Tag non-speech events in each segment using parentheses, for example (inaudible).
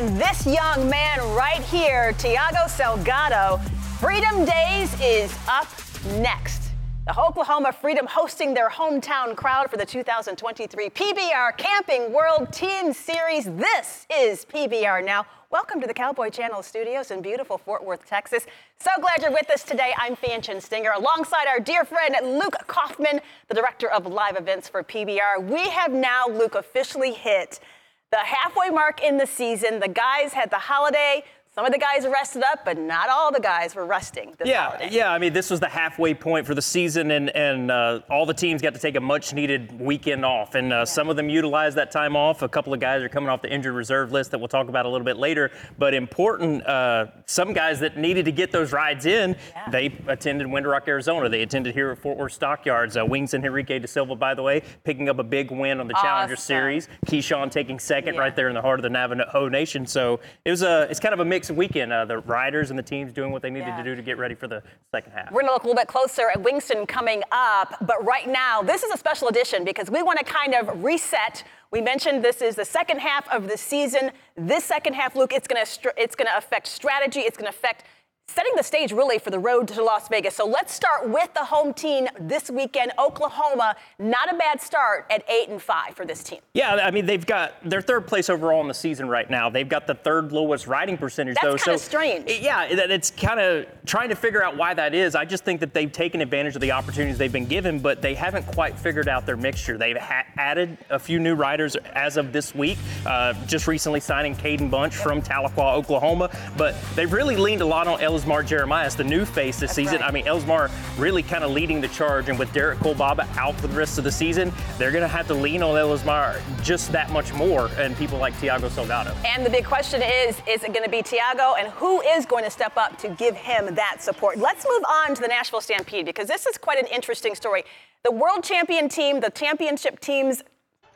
and this young man right here, Thiago Salgado, Freedom Days is up next. The Oklahoma Freedom hosting their hometown crowd for the 2023 PBR Camping World Team Series. This is PBR Now. Welcome to the Cowboy Channel studios in beautiful Fort Worth, Texas. So glad you're with us today. I'm Fanchon Stinger alongside our dear friend Luke Kaufman, the director of live events for PBR. We have now, Luke, officially hit the halfway mark in the season. The guys had the holiday some of the guys rested up, but not all the guys were resting. yeah, holiday. yeah. I mean, this was the halfway point for the season, and and uh, all the teams got to take a much-needed weekend off, and uh, yeah. some of them utilized that time off. A couple of guys are coming off the injured reserve list that we'll talk about a little bit later. But important, uh, some guys that needed to get those rides in, yeah. they attended Window Rock, Arizona. They attended here at Fort Worth Stockyards. Uh, Wingson Henrique Da Silva, by the way, picking up a big win on the awesome. Challenger Series. Keyshawn taking second yeah. right there in the heart of the Navajo Nation. So it was a, it's kind of a weekend. Uh, the riders and the teams doing what they needed yeah. to do to get ready for the second half. We're going to look a little bit closer at Wingson coming up, but right now, this is a special edition because we want to kind of reset. We mentioned this is the second half of the season. This second half, Luke, it's going to it's going to affect strategy. It's going to affect setting the stage really for the road to Las Vegas. So let's start with the home team this weekend, Oklahoma. Not a bad start at eight and five for this team. Yeah, I mean they've got their third place overall in the season right now. They've got the third lowest riding percentage That's though. That's kind of so strange. Yeah, it's kind of trying to figure out why that is. I just think that they've taken advantage of the opportunities they've been given, but they haven't quite figured out their mixture. They've ha- added a few new riders as of this week. Uh, just recently signing Caden Bunch from Tahlequah, Oklahoma, but they've really leaned a lot on Elizmar Jeremias the new face this That's season. Right. I mean, Elizmar really kind of leading the charge, and with Derek Kolbaba out for the rest of the season, they're going to have to lean on Elizmar just that much more, and people like Thiago Salgado. And the big question is, is it going to be Thiago, and who is going to step up to give him that support? Let's move on to the Nashville Stampede because this is quite an interesting story. The world champion team, the championship teams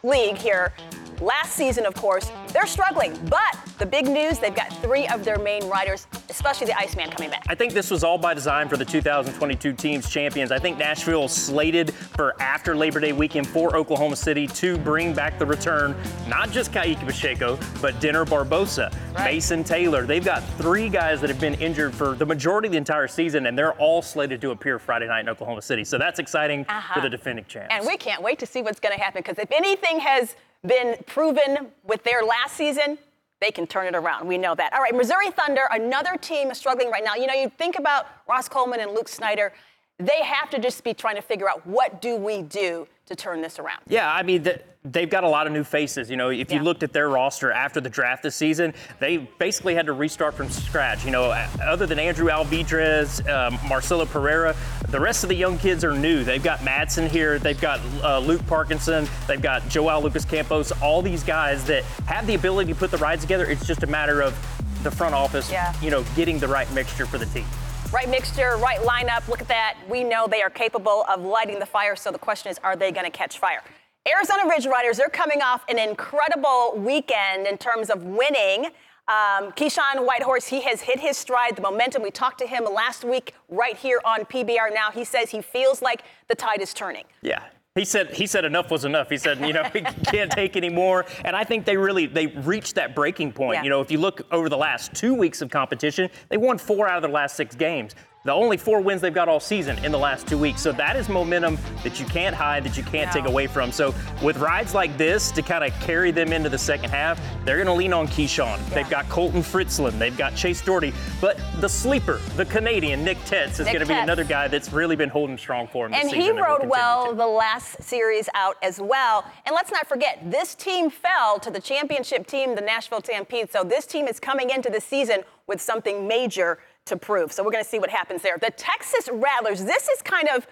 league here last season, of course, they're struggling. But the big news, they've got three of their main riders, especially the Iceman, coming back. I think this was all by design for the 2022 team's champions. I think Nashville is slated for after Labor Day weekend for Oklahoma City to bring back the return, not just Kaique Pacheco, but Dener Barbosa, right. Mason Taylor. They've got three guys that have been injured for the majority of the entire season, and they're all slated to appear Friday night in Oklahoma City. So that's exciting uh-huh. for the defending champs. And we can't wait to see what's going to happen because if anything has been proven with their last season, they can turn it around. We know that. All right, Missouri Thunder, another team struggling right now. You know, you think about Ross Coleman and Luke Snyder, they have to just be trying to figure out what do we do to turn this around. Yeah, I mean, the, they've got a lot of new faces. You know, if you looked at their roster after the draft this season, they basically had to restart from scratch. You know, other than Andrew Alvidrez, um, Marcelo Pereira, the rest of the young kids are new. They've got Madsen here, they've got uh, Luke Parkinson, they've got Joel Lucas Campos, all these guys that have the ability to put the rides together. It's just a matter of the front office, yeah. you know, getting the right mixture for the team. Right mixture, right lineup. Look at that. We know they are capable of lighting the fire. So the question is, are they going to catch fire? Arizona Ridge Riders, they're coming off an incredible weekend in terms of winning. Um, Keyshawn Whitehorse, he has hit his stride, the momentum. We talked to him last week right here on PBR Now. He says he feels like the tide is turning. Yeah, he said he said enough was enough. He said, you know, (laughs) he can't take any more. And I think they really they reached that breaking point. Yeah. You know, if you look over the last two weeks of competition, they won four out of the last six games the only four wins they've got all season in the last two weeks. So that is momentum that you can't hide, that you can't no. take away from. So with rides like this to kind of carry them into the second half, they're going to lean on Keyshawn. Yeah. They've got Colten Fritzlan. They've got Chase Dougherty. But the sleeper, the Canadian, Nick Tetz, is going to be another guy that's really been holding strong for him And he rode well to. the last series out as well. And let's not forget, this team fell to the championship team, the Nashville Stampede. So this team is coming into the season with something major to prove. So we're going to see what happens there. The Texas Rattlers, this is kind of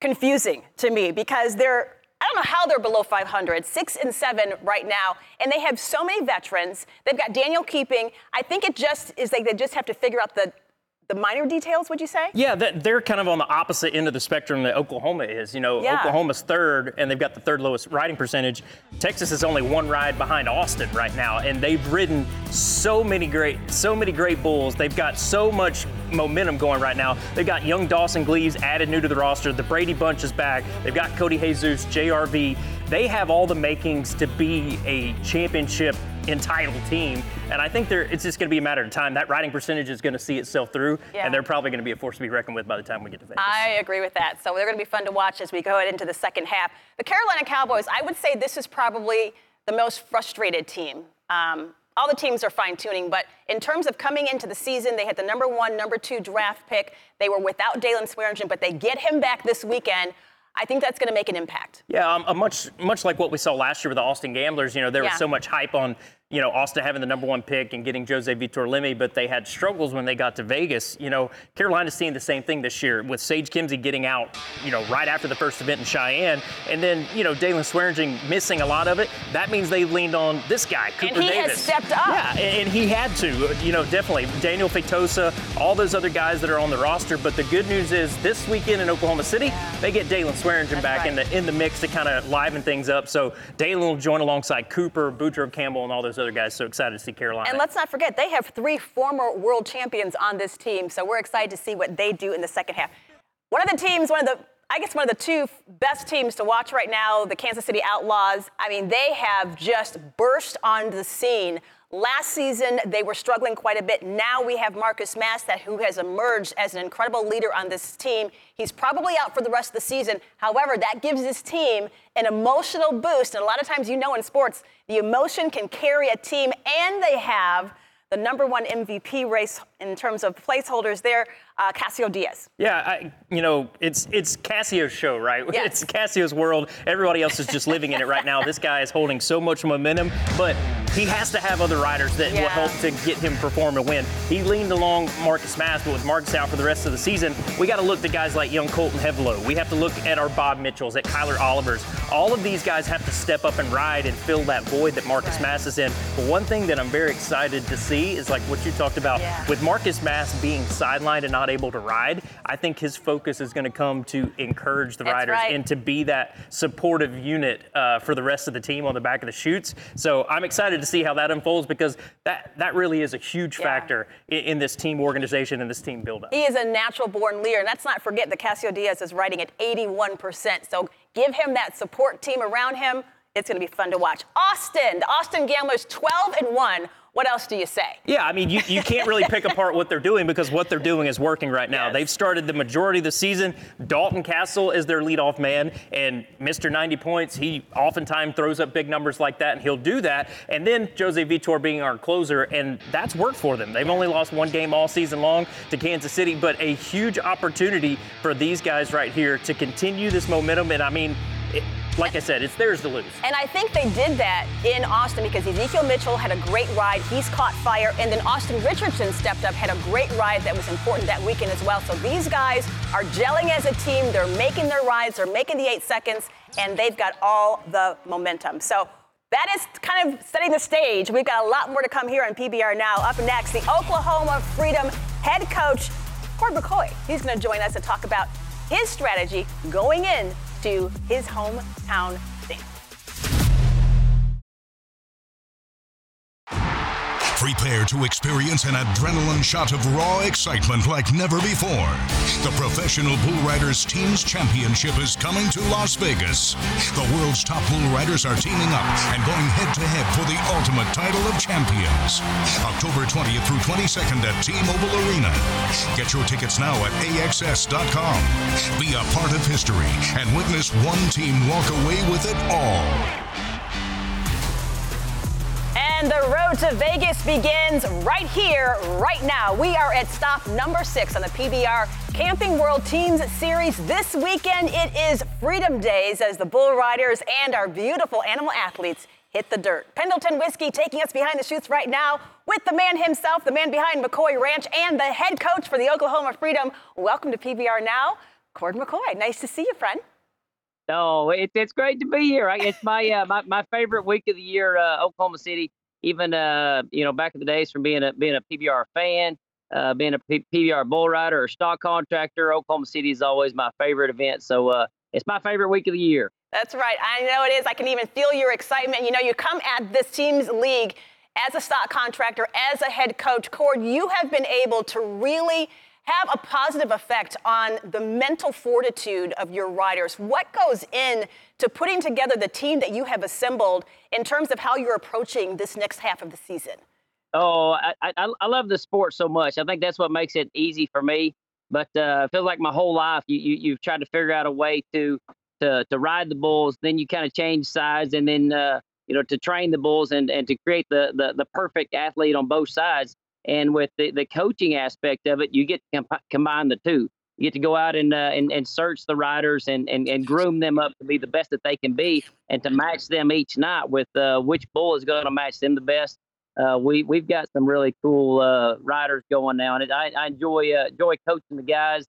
confusing to me because they're I don't know how they're below 500, six and seven right now, and they have so many veterans. They've got Daniel Keeping. I think it just is like they just have to figure out the the minor details, would you say? Yeah, they're kind of on the opposite end of the spectrum that Oklahoma is. You know, yeah. Oklahoma's third, and they've got the third lowest riding percentage. Texas is only one ride behind Austin right now, and they've ridden so many great, so many great bulls. They've got so much momentum going right now. They've got young Dawson Gleaves added new to the roster. The Brady Bunch is back. They've got Cody Jesus, JRV. They have all the makings to be a championship entitled team. And I think it's just going to be a matter of time. That riding percentage is going to see itself through, yeah. and they're probably going to be a force to be reckoned with by the time we get to Vegas. I agree with that. So they're going to be fun to watch as we go into the second half. The Carolina Cowboys, I would say this is probably the most frustrated team. Um, all the teams are fine tuning, but in terms of coming into the season, they had the number one, number two draft pick. They were without Daylon Swearingen, but they get him back this weekend. I think that's going to make an impact. Yeah, um, much much like what we saw last year with the Austin Gamblers. You know, there yeah. was so much hype on you know, Austin having the number one pick and getting Jose Vitor Leme, but they had struggles when they got to Vegas. You know, Carolina's seeing the same thing this year with Sage Kimsey getting out, you know, right after the first event in Cheyenne. And then, you know, Daylon Swearingen missing a lot of it. That means they leaned on this guy, Cooper and he Davis. has stepped up. Yeah, and he had to, you know, definitely. Daniel Feitosa, all those other guys that are on the roster. But the good news is this weekend in Oklahoma City, yeah. they get Daylon Swearingen back right. in the in the mix to kind of liven things up. So Daylon will join alongside Cooper, Boudreaux Campbell, and all those other guys. So excited to see Carolina. And let's not forget, they have three former world champions on this team, so we're excited to see what they do in the second half. One of the teams, one of the I guess one of the two best teams to watch right now, the Kansas City Outlaws. I mean, they have just burst onto the scene Last season, they were struggling quite a bit. Now we have Marcus Mastat, who has emerged as an incredible leader on this team. He's probably out for the rest of the season. However, that gives this team an emotional boost. And a lot of times, you know, in sports, the emotion can carry a team, and they have the number one MVP race in terms of placeholders there, uh, Cassio Dias. Yeah, I, you know, it's it's Cassio's show, right? (laughs) Yes. It's Cassio's world. Everybody else is just living in it right now. This guy is holding so much momentum, but he has to have other riders that yeah. will help to get him perform and win. He leaned along Marcus Mast, but with Marcus out for the rest of the season, we got to look to guys like young Colton Hevelo. We have to look at our Bob Mitchells, at Kyler Olivers. All of these guys have to step up and ride and fill that void that Marcus right. Mast is in. But one thing that I'm very excited to see is like what you talked about yeah. with Marcus Mast being sidelined and not able to ride. I think his focus is going to come to encourage the That's riders right. and to be that supportive unit uh, for the rest of the team on the back of the chutes. So I'm excited to see how that unfolds because that that really is a huge yeah. factor in, in, this team organization and this team buildup. He is a natural born leader, and let's not forget that Cassio Dias is riding at 81%. So give him that support team around him. It's going to be fun to watch. Austin, the Austin Gamblers 12 and 1 what else do you say? Yeah, I mean, you, you can't really pick apart what they're doing because what they're doing is working right now. Yes. They've started the majority of the season. Dalton Kasel is their leadoff man, and Mr. 90 points, he oftentimes throws up big numbers like that, and he'll do that. And then Jose Vitor being our closer, and that's worked for them. They've only lost one game all season long to Kansas City, but a huge opportunity for these guys right here to continue this momentum. And I mean, like I said, it's theirs to lose. And I think they did that in Austin because Ezekiel Mitchell had a great ride. He's caught fire. And then Austin Richardson stepped up, had a great ride that was important that weekend as well. So these guys are gelling as a team. They're making their rides, they're making the eight seconds, and they've got all the momentum. So that is kind of setting the stage. We've got a lot more to come here on PBR now. Up next, the Oklahoma Freedom head coach, Cord McCoy. He's going to join us to talk about his strategy going in to his hometown Prepare to experience an adrenaline shot of raw excitement like never before. The Professional Bull Riders Teams Championship is coming to Las Vegas. The world's top bull riders are teaming up and going head to head for the ultimate title of champions. October 20th through 22nd at T-Mobile Arena. Get your tickets now at AXS.com. Be a part of history and witness one team walk away with it all. And the road to Vegas begins right here, right now. We are at stop number six on the PBR Camping World Teams Series. This weekend, it is Freedom Days as the bull riders and our beautiful animal athletes hit the dirt. Pendleton Whiskey taking us behind the chutes right now with the man himself, the man behind McCoy Ranch, and the head coach for the Oklahoma Freedom. Welcome to PBR Now, Cord McCoy. Nice to see you, friend. Oh, it, it's great to be here. It's my, uh, my my favorite week of the year, uh, Oklahoma City even uh, you know back in the days from being a being a PBR fan, uh, being a P- PBR bull rider or stock contractor, Oklahoma City is always my favorite event. So uh, it's my favorite week of the year. That's right. I know it is. I can even feel your excitement. You know, you come at this team's league as a stock contractor, as a head coach. Cord, you have been able to really have a positive effect on the mental fortitude of your riders. What goes in to putting together the team that you have assembled in terms of how you're approaching this next half of the season? Oh, I, I, I love the sport so much. I think that's what makes it easy for me. But uh, it feels like my whole life you, you you've tried to figure out a way to to to ride the bulls. Then you kind of change sides, and then uh, you know to train the bulls and, and to create the, the the perfect athlete on both sides. And with the, the coaching aspect of it, you get to combine the two. You get to go out and, uh, and and search the riders and, and and groom them up to be the best that they can be, and to match them each night with uh, which bull is going to match them the best. Uh, we we've got some really cool uh, riders going now, and I, I enjoy uh, enjoy coaching the guys,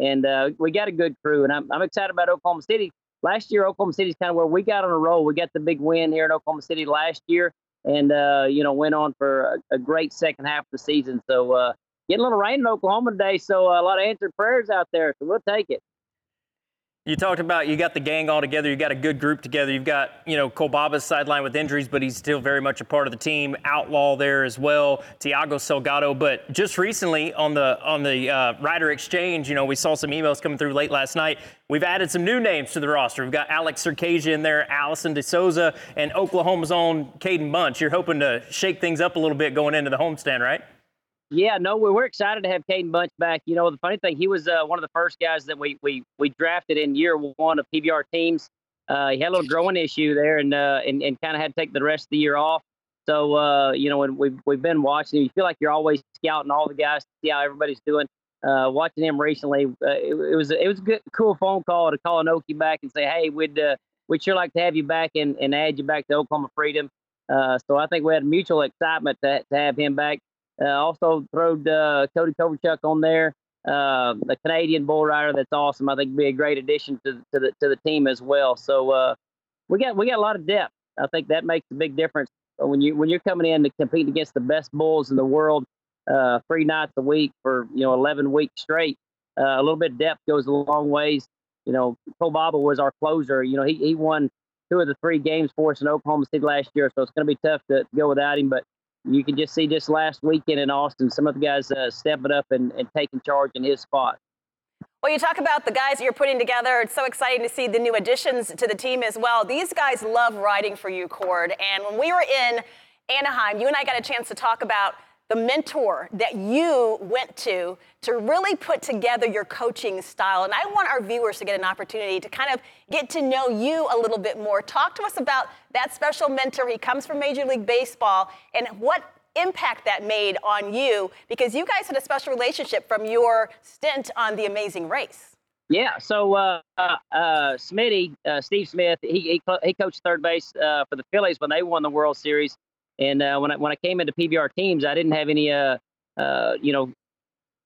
and uh, we got a good crew, and I'm I'm excited about Oklahoma City. Last year, Oklahoma City is kind of where we got on a roll. We got the big win here in Oklahoma City last year, and uh, you know went on for a, a, great second half of the season. So uh, getting a little rain in Oklahoma today, so uh, a lot of answered prayers out there. So we'll take it. You talked about you got the gang all together. You got a good group together. You've got you know Kolbaba's sideline with injuries, but he's still very much a part of the team. Outlaw there as well. Thiago Salgado. But just recently on the on the uh, rider exchange, you know we saw some emails coming through late last night. We've added some new names to the roster. We've got Alex Cerqueira in there, Allison DeSouza, and Oklahoma's own Caden Bunch. You're hoping to shake things up a little bit going into the homestand, right? Yeah, no, we're excited to have Caden Bunch back. You know, the funny thing, he was uh, one of the first guys that we we we drafted in year one of PBR teams. Uh, he had a little growing issue there, and uh, and, and kind of had to take the rest of the year off. So uh, you know, when we've we've been watching, you feel like you're always scouting all the guys to see how everybody's doing. Uh, watching him recently, uh, it, it, was it was a good, cool phone call to call Anoki back and say, hey, we'd we'd sure like to have you back and, and add you back to Oklahoma Freedom. So I think we had mutual excitement to, to have him back. Uh, also throwed uh, Cody Coverchuk on there, uh, the Canadian bull rider. That's awesome. I think be a great addition to, to the to the team as well. So we got we got a lot of depth. I think that makes a big difference when you when you're coming in to compete against the best bulls in the world, uh, three nights a week for you know 11 weeks straight. Uh, a little bit of depth goes a long ways. You know, Kolbaba was our closer. You know, he he won two of the three games for us in Oklahoma City last year, so it's going to be tough to go without him. But you can just see just last weekend in Austin, some of the guys uh, stepping up and, and taking charge in his spot. Well, you talk about the guys that you're putting together. It's so exciting to see the new additions to the team as well. These guys love riding for you, Cord. And when we were in Anaheim, you and I got a chance to talk about the mentor that you went to to really put together your coaching style. And I want our viewers to get an opportunity to kind of get to know you a little bit more. Talk to us about that special mentor. He comes from Major League Baseball and what impact that made on you because you guys had a special relationship from your stint on The Amazing Race. Yeah, so uh, uh, Smitty, uh, Steve Smith, he, he, he coached third base uh, for the Phillies when they won the World Series. And uh, when I when I came into PBR teams, I didn't have any uh, uh, you know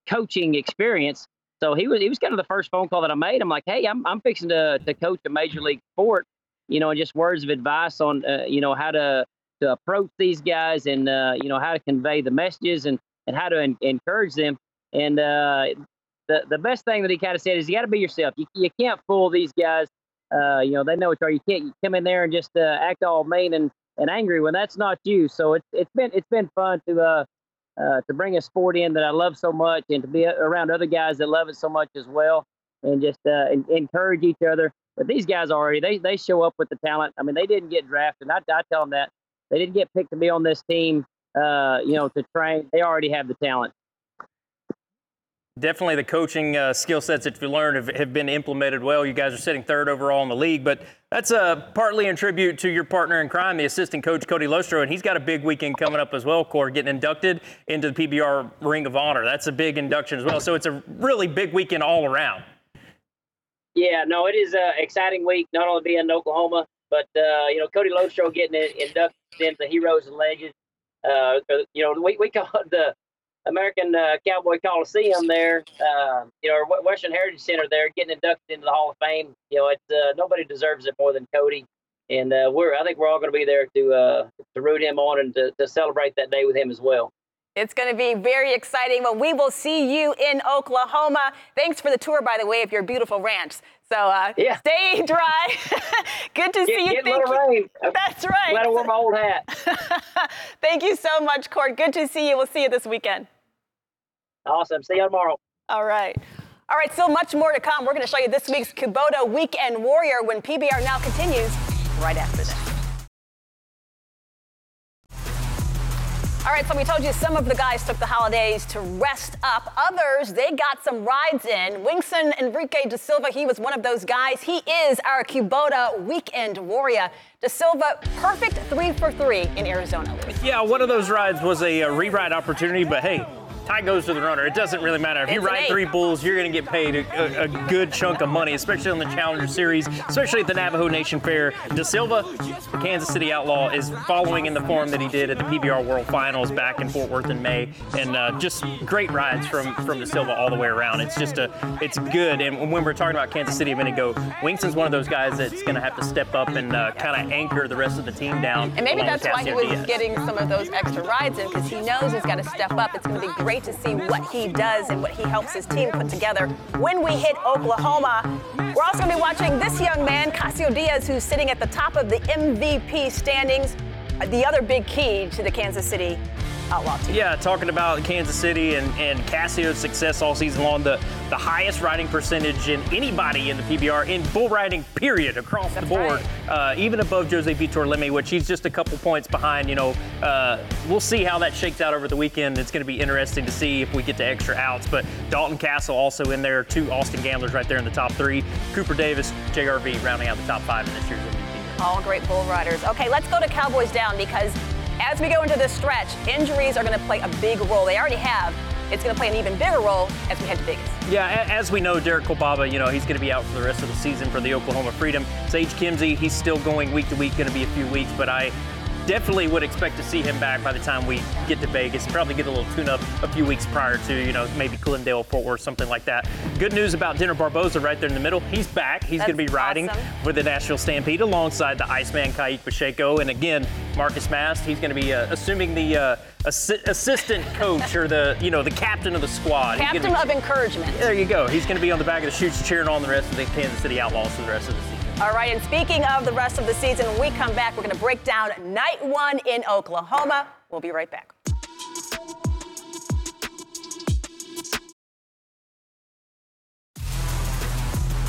coaching experience. So he was he was kind of the first phone call that I made. I'm like, hey, I'm I'm fixing to to coach a major league sport, you know, and just words of advice on uh, you know how to to approach these guys and uh, you know how to convey the messages and and how to en- encourage them. And uh, the the best thing that he kind of said is you got to be yourself. You you can't fool these guys. You know they know what you are. You can't come in there and just act all mean and and angry when that's not you. So it's it's been it's been fun to uh, uh, to bring a sport in that I love so much and to be around other guys that love it so much as well, and just uh, encourage each other. But these guys already they they show up with the talent. I mean, they didn't get drafted. I, I tell them that they didn't get picked to be on this team. Uh, you know, to train. They already have the talent. Definitely the coaching uh, skill sets that you learned have, have, been implemented well. You guys are sitting third overall in the league, but that's uh, partly in tribute to your partner in crime, the assistant coach Cody Lostro, and he's got a big weekend coming up as well, Cord, getting inducted into the PBR Ring of Honor. That's a big induction as well. So it's a really big weekend all around. Yeah, no, it is an exciting week, not only being in Oklahoma, but, uh, you know, Cody Lostro getting inducted into Heroes and Legends. Uh, you know, we, we call it the American uh, Cowboy Coliseum there, uh, you know, Western Heritage Center there, getting inducted into the Hall of Fame. You know, it's uh, nobody deserves it more than Cody, and uh, we're I think we're all going to be there to uh, to root him on and to, to celebrate that day with him as well. It's going to be very exciting. Well, we will see you in Oklahoma. Thanks for the tour, by the way, of your beautiful ranch. So uh, yeah. stay dry. (laughs) Good to get, see you. Get Thank you. Rain. (laughs) That's right. Let to wear my old hat. (laughs) Thank you so much, Cord. Good to see you. We'll see you this weekend. Awesome. See you tomorrow. All right. All right, still much more to come. We're going to show you this week's Kubota Weekend Warrior when PBR now continues right after this. All right, so we told you some of the guys took the holidays to rest up. Others, they got some rides in. Wingson Henrique Da Silva, he was one of those guys. He is our Kubota weekend warrior. Da Silva, perfect three for three in Arizona. Yeah, one of those rides was a, a rewrite opportunity, but hey, tie goes to the runner. It doesn't really matter. If you It's ride three bulls, you're going to get paid a, a, a good chunk of money, especially on the Challenger Series, especially at the Navajo Nation Fair. Da Silva, the Kansas City Outlaw, is following in the form that he did at the PBR World Finals back in Fort Worth in May, and uh, just great rides from from Da Silva all the way around. It's just a, it's good. And when we we're talking about Kansas City a minute ago, Wingson's one of those guys that's going to have to step up and uh, kind of anchor the rest of the team down. And maybe that's why he was getting some of those extra rides in because he knows he's got to step up. It's going to be great to see what he does and what he helps his team put together when we hit Oklahoma. We're also going to be watching this young man, Cassio Dias, who's sitting at the top of the MVP standings. The other big key to the Kansas City Outlaw team. Yeah, talking about Kansas City and, and Cassio's success all season long, the, the highest riding percentage in anybody in the PBR in bull riding, period, across That's the board, uh, even above Jose Vitor Leme, which he's just a couple points behind. You know, uh, we'll see how that shakes out over the weekend. It's going to be interesting to see if we get to extra outs. But Dalton Kasel also in there, two Austin gamblers right there in the top three. Cooper Davis, JRV rounding out the top five in this year's MVP. All great bull riders. Okay, let's go to Cowboys down because as we go into this stretch, injuries are going to play a big role. They already have. It's going to play an even bigger role as we head to Vegas. Yeah, as we know, Derek Kolbaba, you know, he's going to be out for the rest of the season for the Oklahoma Freedom. Sage Kimsey, he's still going week to week, going to be a few weeks, but I definitely would expect to see him back by the time we get to Vegas. Probably get a little tune-up a few weeks prior to, you know, maybe Glendale, Fort Worth, something like that. Good news about Dener Barbosa right there in the middle. He's back. He's going to be riding awesome. with the Nashville Stampede alongside the Iceman Kaique Pacheco. And again, Marcus Mast, he's going to be uh, assuming the uh, assi- assistant coach or the, you know, the captain of the squad. Captain be- of encouragement. there you go. He's going to be on the back of the chutes cheering on the rest of the Kansas City Outlaws for the rest of the season. All right, and speaking of the rest of the season, when we come back, we're going to break down night one in Oklahoma. We'll be right back.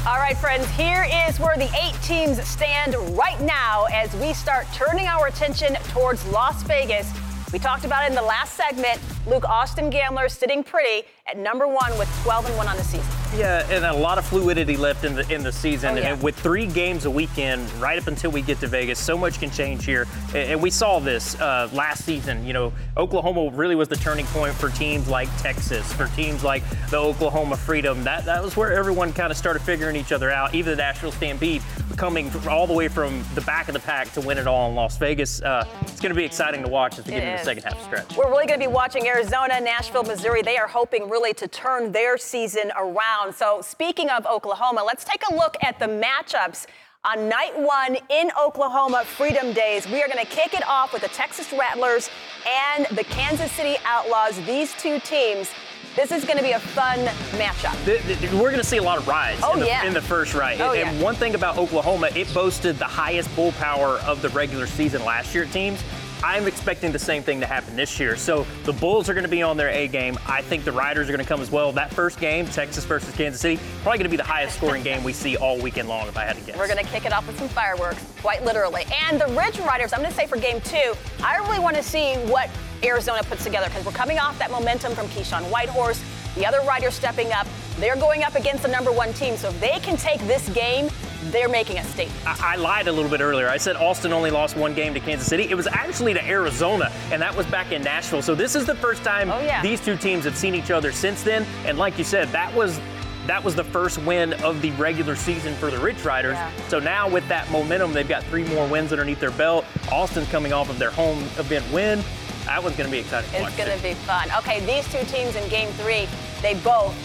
All right, friends, here is where the eight teams stand right now as we start turning our attention towards Las Vegas. We talked about it in the last segment. Luke Austin Gambler sitting pretty at number one with 12 and 1 on the season. Yeah, and a lot of fluidity left in the in the season. Oh, yeah. And with three games a weekend, right up until we get to Vegas, so much can change here. And we saw this uh, last season. You know, Oklahoma really was the turning point for teams like Texas, for teams like the Oklahoma Freedom. That that was where everyone kind of started figuring each other out. Even the Nashville Stampede coming all the way from the back of the pack to win it all in Las Vegas. Uh, it's going to be exciting to watch as we It get into is. the second half stretch. We're really going to be watching Arizona, Nashville, Missouri. They are hoping really to turn their season around. So, speaking of Oklahoma, let's take a look at the matchups on night one in Oklahoma Freedom Days. We are going to kick it off with the Texas Rattlers and the Kansas City Outlaws. These two teams. This is going to be a fun matchup. Th- th- We're going to see a lot of rides Oh, in, the, yeah. in the first ride. Oh, and yeah. one thing about Oklahoma, it boasted the highest bull power of the regular season last year teams. I'm expecting the same thing to happen this year. So the Bulls are going to be on their A game. I think the Riders are going to come as well. That first game, Texas versus Kansas City, probably going to be the highest scoring game we see all weekend long, if I had to guess. We're going to kick it off with some fireworks, quite literally. And the Ridge Riders, I'm going to say for game two, I really want to see what Arizona puts together because we're coming off that momentum from Keyshawn Whitehorse. The other riders stepping up. They're going up against the number one team. So if they can take this game, they're making a statement. I, I lied a little bit earlier. I said Austin only lost one game to Kansas City. It was actually to Arizona, and that was back in Nashville. So this is the first time Oh, yeah. these two teams have seen each other since then. And like you said, that was that was the first win of the regular season for the Ridge Riders. Yeah. So now with that momentum, they've got three more wins underneath their belt. Austin's coming off of their home event win. That one's going to be exciting to. It's going to be fun. Okay, these two teams in game three, they both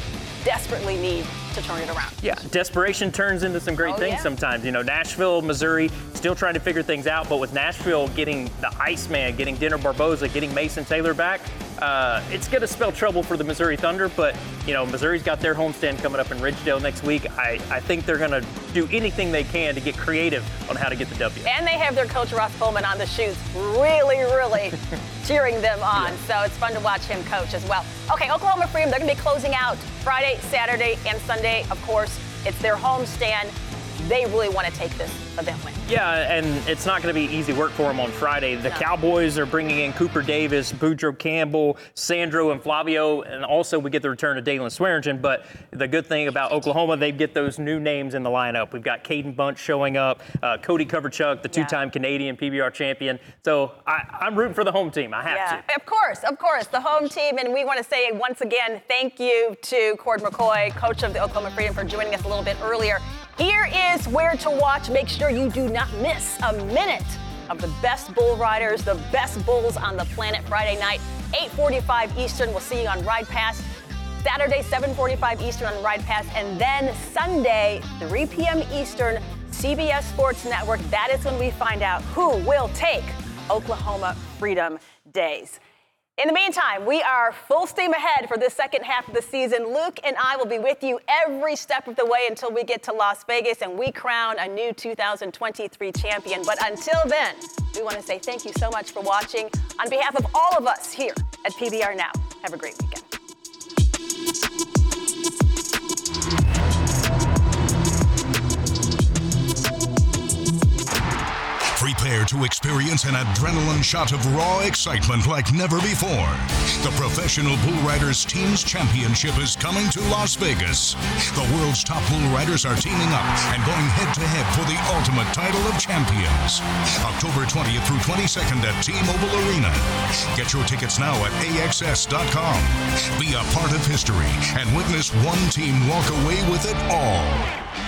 desperately need to turn it around. Yeah, desperation turns into some great Oh, things yeah. sometimes. You know, Nashville, Missouri, still trying to figure things out, but with Nashville getting the Iceman, getting Dener Barbosa, getting Mason Taylor back, Uh, it's going to spell trouble for the Missouri Thunder, but you know Missouri's got their homestand coming up in Ridgedale next week. I, I think they're going to do anything they can to get creative on how to get the W. And they have their coach Ross Coleman on the shoes, really, really (laughs) cheering them on. Yeah. So it's fun to watch him coach as well. Okay, Oklahoma Freedom, they're going to be closing out Friday, Saturday, and Sunday. Of course, it's their homestand they really want to take this event win. Yeah, and it's not going to be easy work for them on Friday. The no. Cowboys are bringing in Cooper Davis, Boudreaux Campbell, Sandro, and Flavio, and also we get the return of Daylon Swearingen. But the good thing about Oklahoma, they get those new names in the lineup. We've got Caden Bunch showing up, uh, Cody Coverchuk, the two-time yeah. Canadian PBR champion. So I, am rooting for the home team. I have yeah, to. Of course, of course, the home team, and we want to say once again thank you to Cord McCoy, coach of the Oklahoma Freedom, for joining us a little bit earlier. Here is where to watch. Make sure you do not miss a minute of the best bull riders, the best bulls on the planet Friday night, 8:45 Eastern. We'll see you on Ride Pass. Saturday, 7:45 Eastern on Ride Pass, and then Sunday, 3 p.m. Eastern, CBS Sports Network. That is when we find out who will take Oklahoma Freedom Days. In the meantime, we are full steam ahead for the second half of the season. Luke and I will be with you every step of the way until we get to Las Vegas and we crown a new 2023 champion. But until then, we want to say thank you so much for watching. On behalf of all of us here at PBR Now, have a great weekend. Prepare to experience an adrenaline shot of raw excitement like never before. The Professional Bull Riders Teams Championship is coming to Las Vegas. The world's top bull riders are teaming up and going head to head for the ultimate title of champions. October 20th through 22nd at T-Mobile Arena. Get your tickets now at AXS.com. Be a part of history and witness one team walk away with it all.